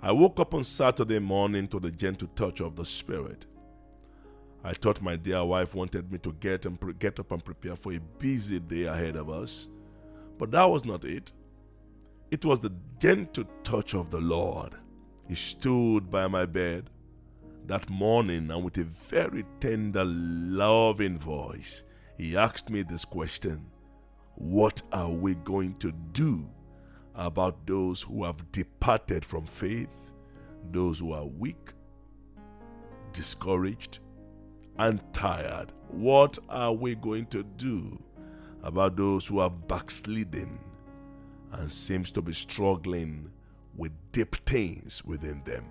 I woke up on Saturday morning to the gentle touch of the Spirit. I thought my dear wife wanted me to get and pre- get up and prepare for a busy day ahead of us, but that was not it. It was the gentle touch of the Lord. He stood by my bed that morning and with a very tender, loving voice, he asked me this question What are we going to do about those who have departed from faith, those who are weak, discouraged, and tired? What are we going to do about those who have backslidden and seems to be struggling with deep things within them?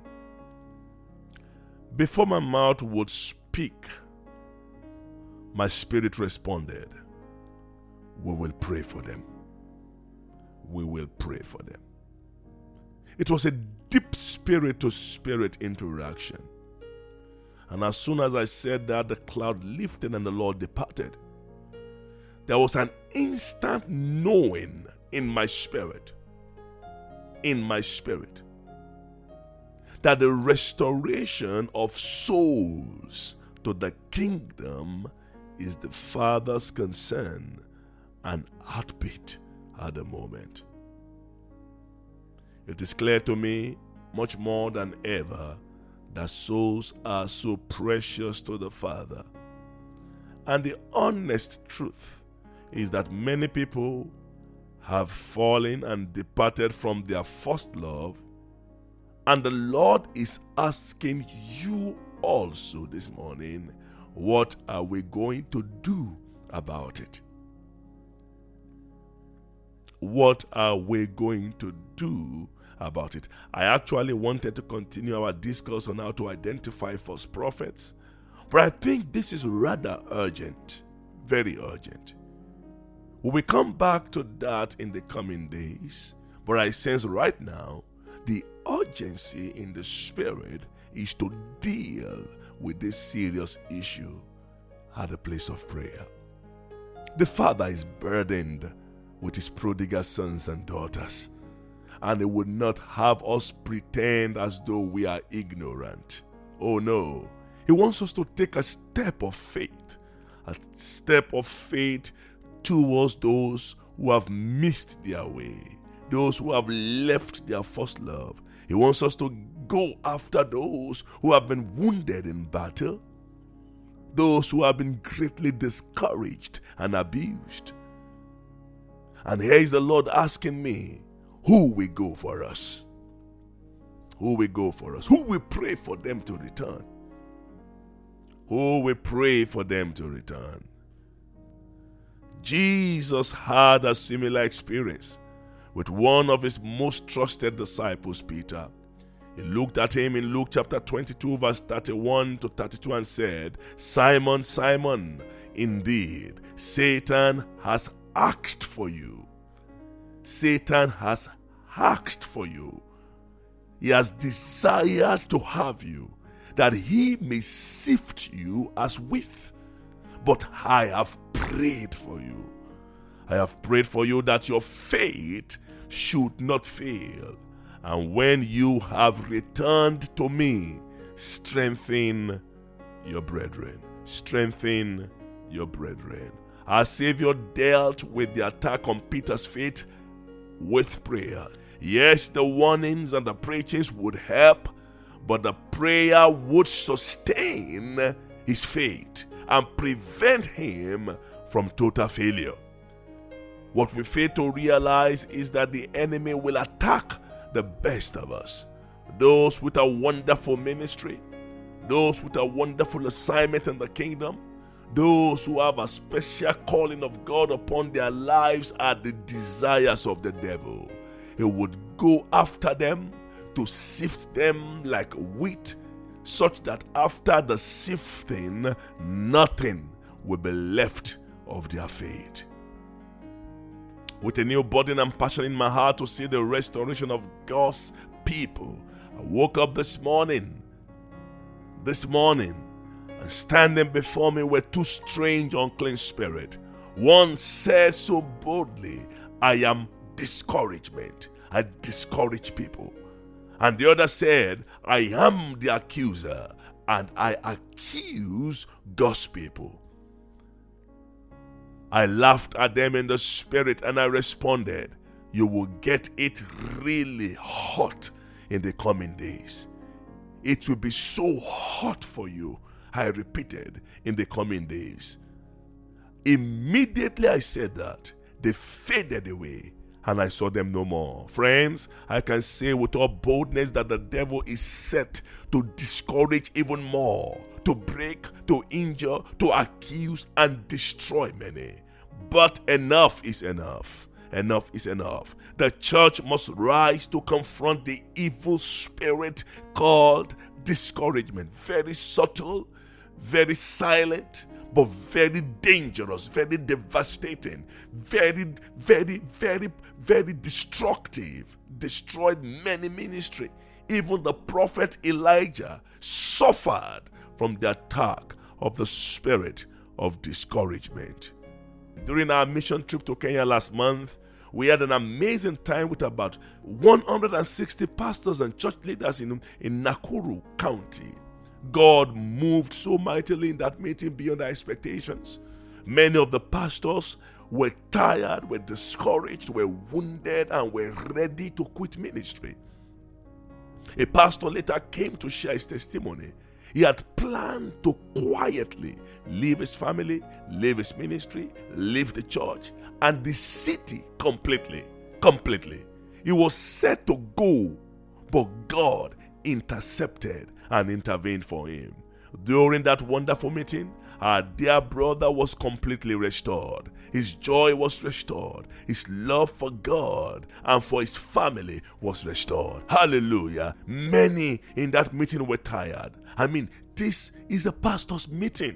Before my mouth would speak, my spirit responded, We will pray for them. We will pray for them. It was a deep spirit to spirit interaction. And as soon as I said that, the cloud lifted and the Lord departed. There was an instant knowing in my spirit, in my spirit, that the restoration of souls to the kingdom is the Father's concern and heartbeat at the moment. It is clear to me, much more than ever, that souls are so precious to the Father. And the honest truth is that many people have fallen and departed from their first love. And the Lord is asking you also this morning, what are we going to do about it? What are we going to do about it? I actually wanted to continue our discourse on how to identify false prophets, but I think this is rather urgent, very urgent. We will come back to that in the coming days, but I sense right now the urgency in the spirit is to deal with this serious issue at the place of prayer. The Father is burdened with his prodigal sons and daughters, and he would not have us pretend as though we are ignorant. Oh no, he wants us to take a step of faith, a step of faith towards those who have missed their way, those who have left their first love. He wants us to go after those who have been wounded in battle, those who have been greatly discouraged and abused. And here is the Lord asking me, who will go for us? Who will go for us? Who will pray for them to return? Who will pray for them to return? Jesus had a similar experience with one of his most trusted disciples, Peter. He looked at him in Luke chapter 22, verse 31 to 32, and said, Simon, Simon, indeed, Satan has asked for you. Satan has asked for you. He has desired to have you, that he may sift you as wheat. But I have prayed for you. I have prayed for you that your faith should not fail. And when you have returned to me, strengthen your brethren. Strengthen your brethren. Our Savior dealt with the attack on Peter's faith with prayer. Yes, the warnings and the preachings would help, but the prayer would sustain his faith and prevent him from total failure. What we fail to realize is that the enemy will attack the best of us. Those with a wonderful ministry, those with a wonderful assignment in the kingdom, those who have a special calling of God upon their lives are the desires of the devil. He would go after them to sift them like wheat, such that after the sifting, nothing will be left of their faith. With a new burden and passion in my heart to see the restoration of God's people, I woke up this morning, this morning, and standing before me were two strange unclean spirits. One said so boldly, I am discouragement. I discourage people. And the other said, I am the accuser, and I accuse God's people. I laughed at them in the spirit and I responded, You will get it really hot in the coming days. It will be so hot for you, I repeated, in the coming days. Immediately I said that, they faded away and I saw them no more. Friends, I can say with all boldness that the devil is set to discourage even more, to break, to injure, to accuse, and destroy many. But enough is enough. Enough is enough. The church must rise to confront the evil spirit called discouragement. Very subtle, very silent, but very dangerous, very devastating, very, very, very, very destructive. Destroyed many ministry. Even the prophet Elijah suffered from the attack of the spirit of discouragement. During our mission trip to Kenya last month, we had an amazing time with about 160 pastors and church leaders in, in Nakuru County. God moved so mightily in that meeting beyond our expectations. Many of the pastors were tired, were discouraged, were wounded, and were ready to quit ministry. A pastor later came to share his testimony. He had planned to quietly leave his family, leave his ministry, leave the church, and the city completely. Completely. He was set to go, but God intercepted and intervened for him. During that wonderful meeting, our dear brother was completely restored. His joy was restored. His love for God and for his family was restored. Hallelujah. Many in that meeting were tired. I mean, this is a pastor's meeting.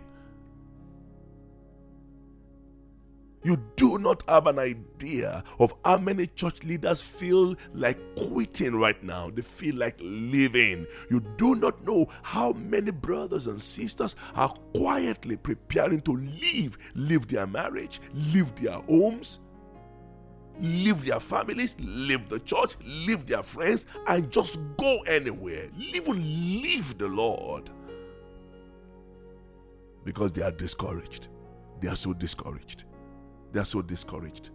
You do not have an idea of how many church leaders feel like quitting right now. They feel like leaving. You do not know how many brothers and sisters are quietly preparing to leave, leave their marriage, leave their homes, leave their families, leave the church, leave their friends, and just go anywhere. Even leave the Lord. Because they are discouraged. They are so discouraged. They are so discouraged.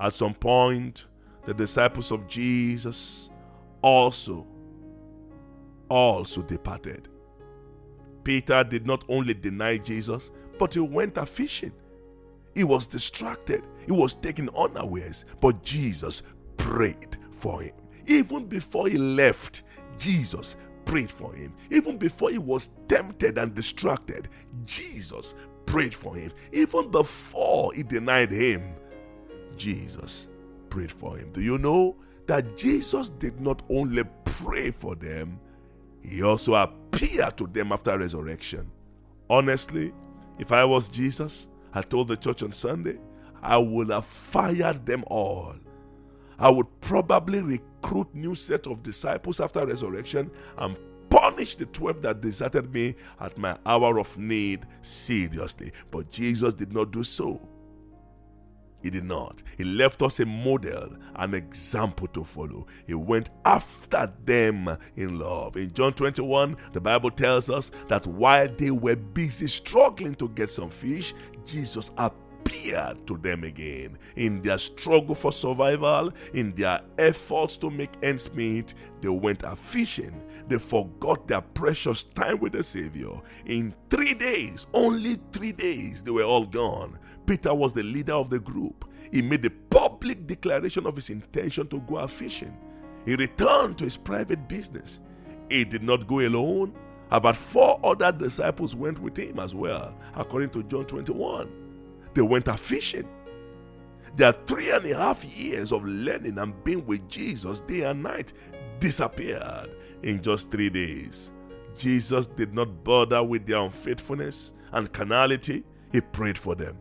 At some point, the disciples of Jesus also also departed. Peter did not only deny Jesus, but he went a fishing. He was distracted. He was taken unawares, but Jesus prayed for him. Even before he left, Jesus prayed for him. Even before he was tempted and distracted, Jesus prayed for him. Even before he denied him, Jesus prayed for him. Do you know that Jesus did not only pray for them, he also appeared to them after resurrection? Honestly, if I was Jesus, I told the church on Sunday, I would have fired them all. I would probably recruit new set of disciples after resurrection and punish the 12 that deserted me at my hour of need seriously. But Jesus did not do so. He did not. He left us a model, an example to follow. He went after them in love. In John 21, the Bible tells us that while they were busy struggling to get some fish, Jesus appeared to them again. In their struggle for survival, in their efforts to make ends meet, they went a fishing. They forgot their precious time with the Savior. In three days, only three days, they were all gone. Peter was the leader of the group. He made a public declaration of his intention to go a fishing. He returned to his private business. He did not go alone. About four other disciples went with him as well, according to John 21 they went a fishing. Their three and a half years of learning and being with Jesus day and night disappeared in just three days. Jesus did not bother with their unfaithfulness and carnality. He prayed for them.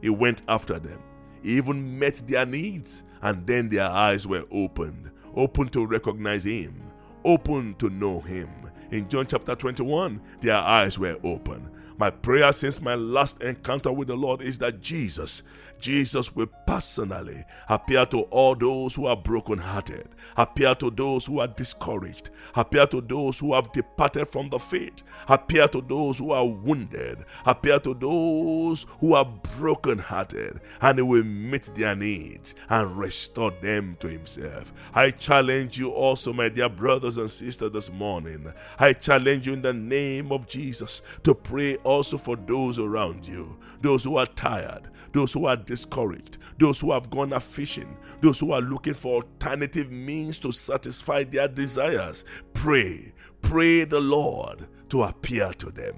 He went after them. He even met their needs, and then their eyes were opened, open to recognize Him, open to know Him. In John chapter 21, their eyes were open. My prayer since my last encounter with the Lord is that Jesus Jesus will personally appear to all those who are brokenhearted, appear to those who are discouraged, appear to those who have departed from the faith, appear to those who are wounded, appear to those who are brokenhearted, and he will meet their needs and restore them to himself. I challenge you also, my dear brothers and sisters, this morning. I challenge you in the name of Jesus to pray also for those around you, those who are tired, those who are discouraged, those who have gone a fishing, those who are looking for alternative means to satisfy their desires. Pray, pray the Lord to appear to them.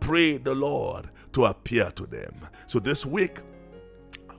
Pray the Lord to appear to them. So this week,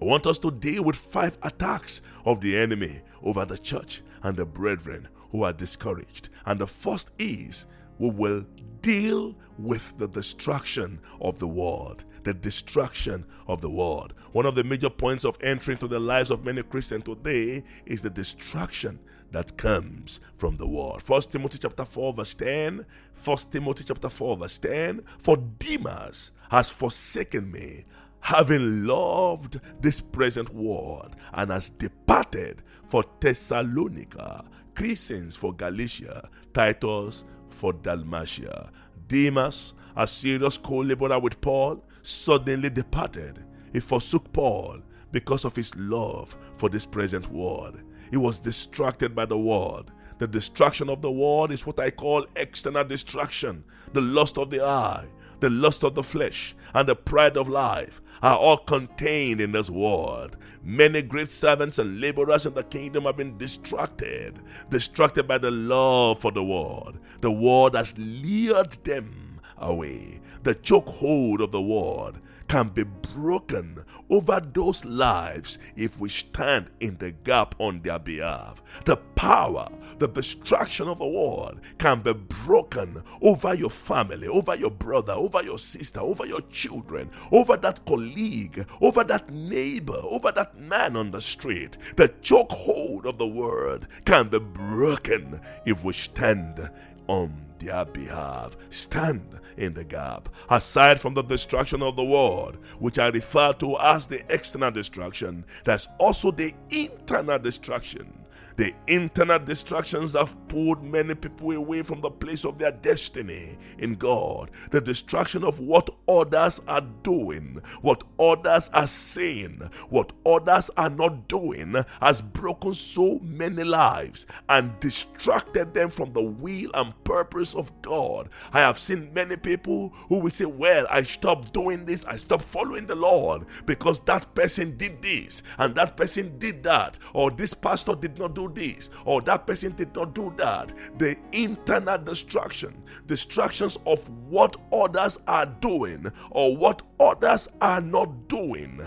I want us to deal with five attacks of the enemy over the church and the brethren who are discouraged. And the first is we will deal with the destruction of the world the destruction of the world. One of the major points of entry into the lives of many Christians today is the destruction that comes from the world. First Timothy chapter 4 verse 10. First Timothy chapter 4 verse 10. For Demas has forsaken me, having loved this present world, and has departed for Thessalonica, Crescens for Galatia, Titus for Dalmatia. Demas, a serious co-laborer with Paul, suddenly departed. He forsook Paul because of his love for this present world. He was distracted by the world. The distraction of the world is what I call external distraction. The lust of the eye, the lust of the flesh, and the pride of life are all contained in this world. Many great servants and laborers in the kingdom have been distracted, distracted by the love for the world. The world has lured them away the chokehold of the world can be broken over those lives if we stand in the gap on their behalf. The power, the destruction of the world can be broken over your family, over your brother, over your sister, over your children, over that colleague, over that neighbor, over that man on the street. The chokehold of the world can be broken if we stand on their behalf. Stand in the gap. Aside from the destruction of the world, which I refer to as the external destruction, there's also the internal destruction the internal distractions have pulled many people away from the place of their destiny in God. The distraction of what others are doing, what others are saying, what others are not doing has broken so many lives and distracted them from the will and purpose of God. I have seen many people who will say, Well, I stopped doing this, I stopped following the Lord because that person did this and that person did that, or this pastor did not do do this or that person did not do that. The internal distraction, distractions of what others are doing or what others are not doing,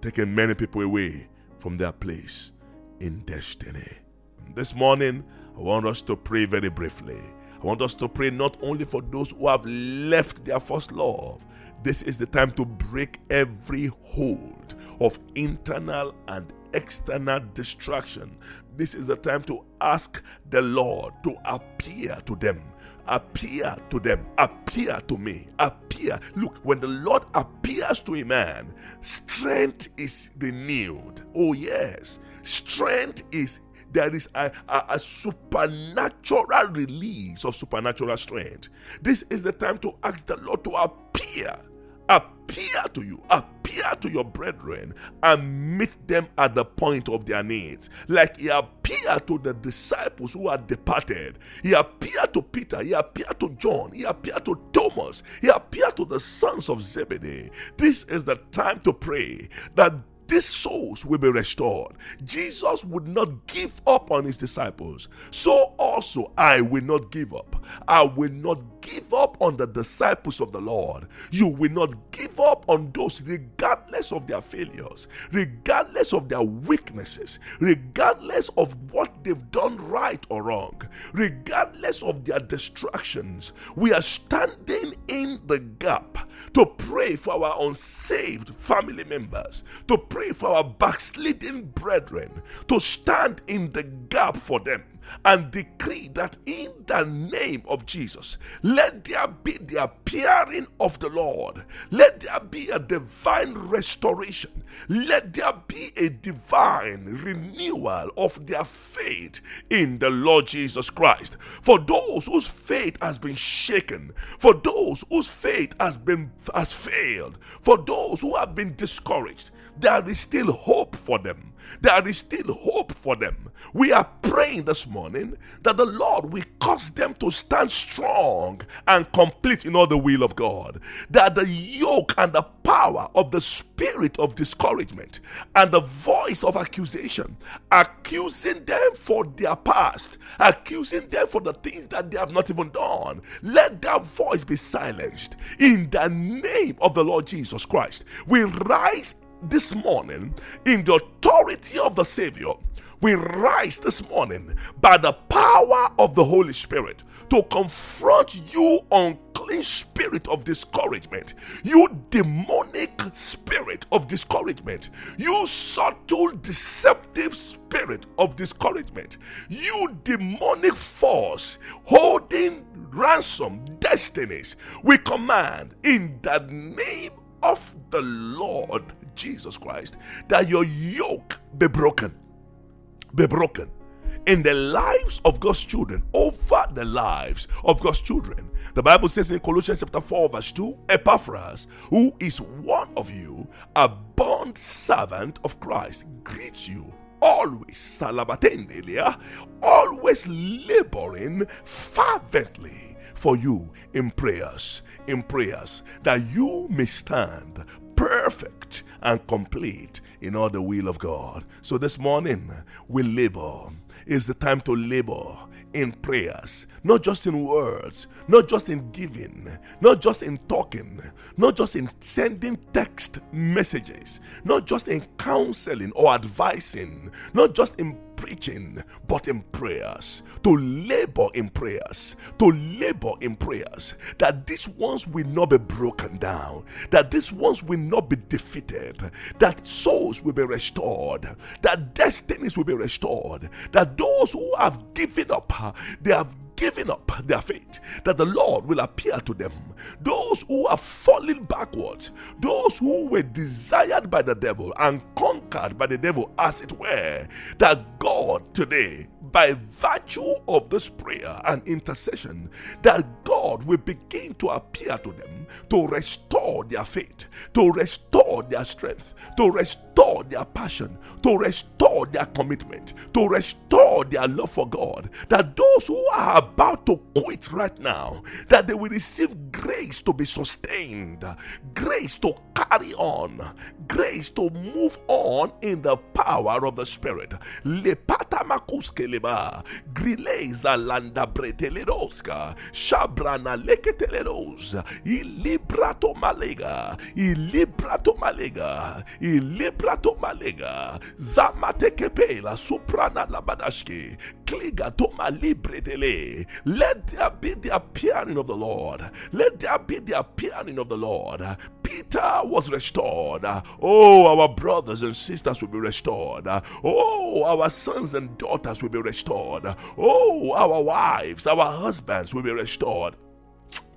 taking many people away from their place in destiny. This morning, I want us to pray very briefly. I want us to pray not only for those who have left their first love, this is the time to break every hold of internal and external distraction. This is the time to ask the Lord to appear to them appear to them, appear to me, appear. Look, when the Lord appears to a man, strength is renewed. Oh, yes, strength is. There is a, a, a supernatural release of supernatural strength. This is the time to ask the Lord to appear, appear to you, appear appear to your brethren and meet them at the point of their needs. Like he appeared to the disciples who had departed. He appeared to Peter, he appeared to John, he appeared to Thomas, he appeared to the sons of Zebedee. This is the time to pray that these souls will be restored. Jesus would not give up on his disciples. So also I will not give up. I will not give up on the disciples of the Lord. You will not give up on those regardless of their failures, regardless of their weaknesses, regardless of what they've done right or wrong, regardless of their distractions. We are standing in the gap to pray for our unsaved family members, to pray for our backsliding brethren, to stand in the gap for them and decree that in the name of Jesus, let there be the appearing of the Lord. Let there be a divine restoration. Let there be a divine renewal of their faith in the Lord Jesus Christ. For those whose faith has been shaken, for those whose faith has been has failed, for those who have been discouraged, there is still hope for them. There is still hope for them. We are praying this morning that the Lord will cause them to stand strong and complete in all the will of God. That the yoke and the power of the spirit of discouragement and the voice of accusation, accusing them for their past, accusing them for the things that they have not even done, let that voice be silenced in the name of the Lord Jesus Christ. We rise this morning in the authority of the Savior. We rise this morning by the power of the Holy Spirit to confront you unclean spirit of discouragement, you demonic spirit of discouragement, you subtle deceptive spirit of discouragement, you demonic force holding ransom destinies. We command in the name of the Lord Jesus Christ that your yoke be broken. Be broken in the lives of God's children over the lives of God's children. The Bible says in Colossians chapter 4, verse 2 Epaphras, who is one of you, a bond servant of Christ, greets you always salabatendelia, always laboring fervently for you in prayers, in prayers, that you may stand perfect and complete in all the will of God. So this morning we labor. It's the time to labor in prayers, not just in words, not just in giving, not just in talking, not just in sending text messages, not just in counseling or advising, not just in preaching, but in prayers, to labor in prayers, to labor in prayers, that these ones will not be broken down, that these ones will not be defeated, that souls will be restored, that destinies will be restored, that those who have given up, uh, they have given up their faith, that the Lord will appear to them. Those who are falling backwards, those who were desired by the devil and conquered by the devil, as it were, that God today by virtue of this prayer and intercession that God will begin to appear to them to restore their faith, to restore their strength, to restore their passion, to restore their commitment, to restore their love for God. That those who are about to quit right now, that they will receive grace to be sustained, grace to carry on, grace to move on in the power of the Spirit. Leba, Grileza Landa Breteleroska, Shabrana Leketeleros, Ilibrato Malega, Ilibrato Malega, Ilibrato Malega, Zamatekepela, Suprana Labadashke, Kliga Toma Libretele. Let there be the appearing of the Lord. Let there be the appearing of the Lord. Peter was restored. Oh, our brothers and sisters will be restored. Oh, our sons and daughters will be restored. Oh, our wives, our husbands will be restored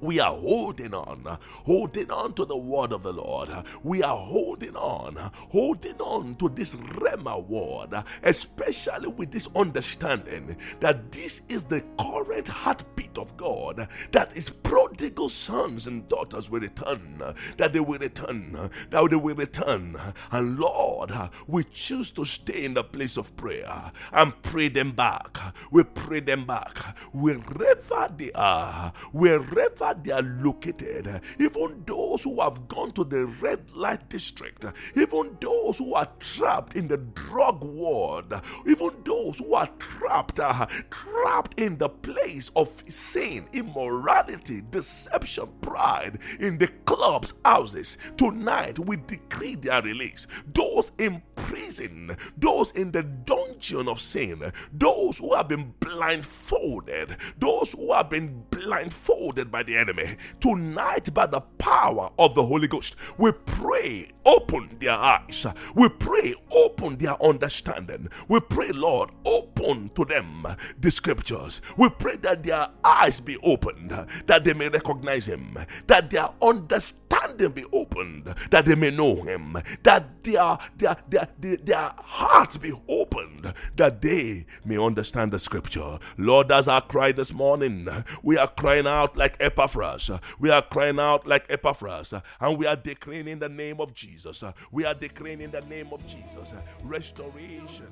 we are holding on, holding on to the word of the Lord. We are holding on, holding on to this Rhema word, especially with this understanding that this is the current heartbeat of God, that is prodigal sons and daughters will return, that they will return, that they will return. And Lord, we choose to stay in the place of prayer and pray them back. We pray them back wherever they are, wherever they are located, even those who have gone to the red light district, even those who are trapped in the drug world, even those who are trapped, uh, trapped in the place of sin, immorality, deception, pride, in the clubs, houses. Tonight we decree their release. Those in prison, those in the dungeon of sin, those who have been blindfolded, those who have been blindfolded by the enemy. Tonight, by the power of the Holy Ghost, we pray, open their eyes. We pray, open their understanding. We pray, Lord, open to them the scriptures. We pray that their eyes be opened, that they may recognize Him, that their understanding be opened, that they may know Him, that their, their, their, their, their hearts be opened, that they may understand the scripture. Lord, as I cry this morning, we are crying out like Epaphras. We are crying out like Epaphras, and we are declaring in the name of Jesus. We are declaring in the name of Jesus restoration.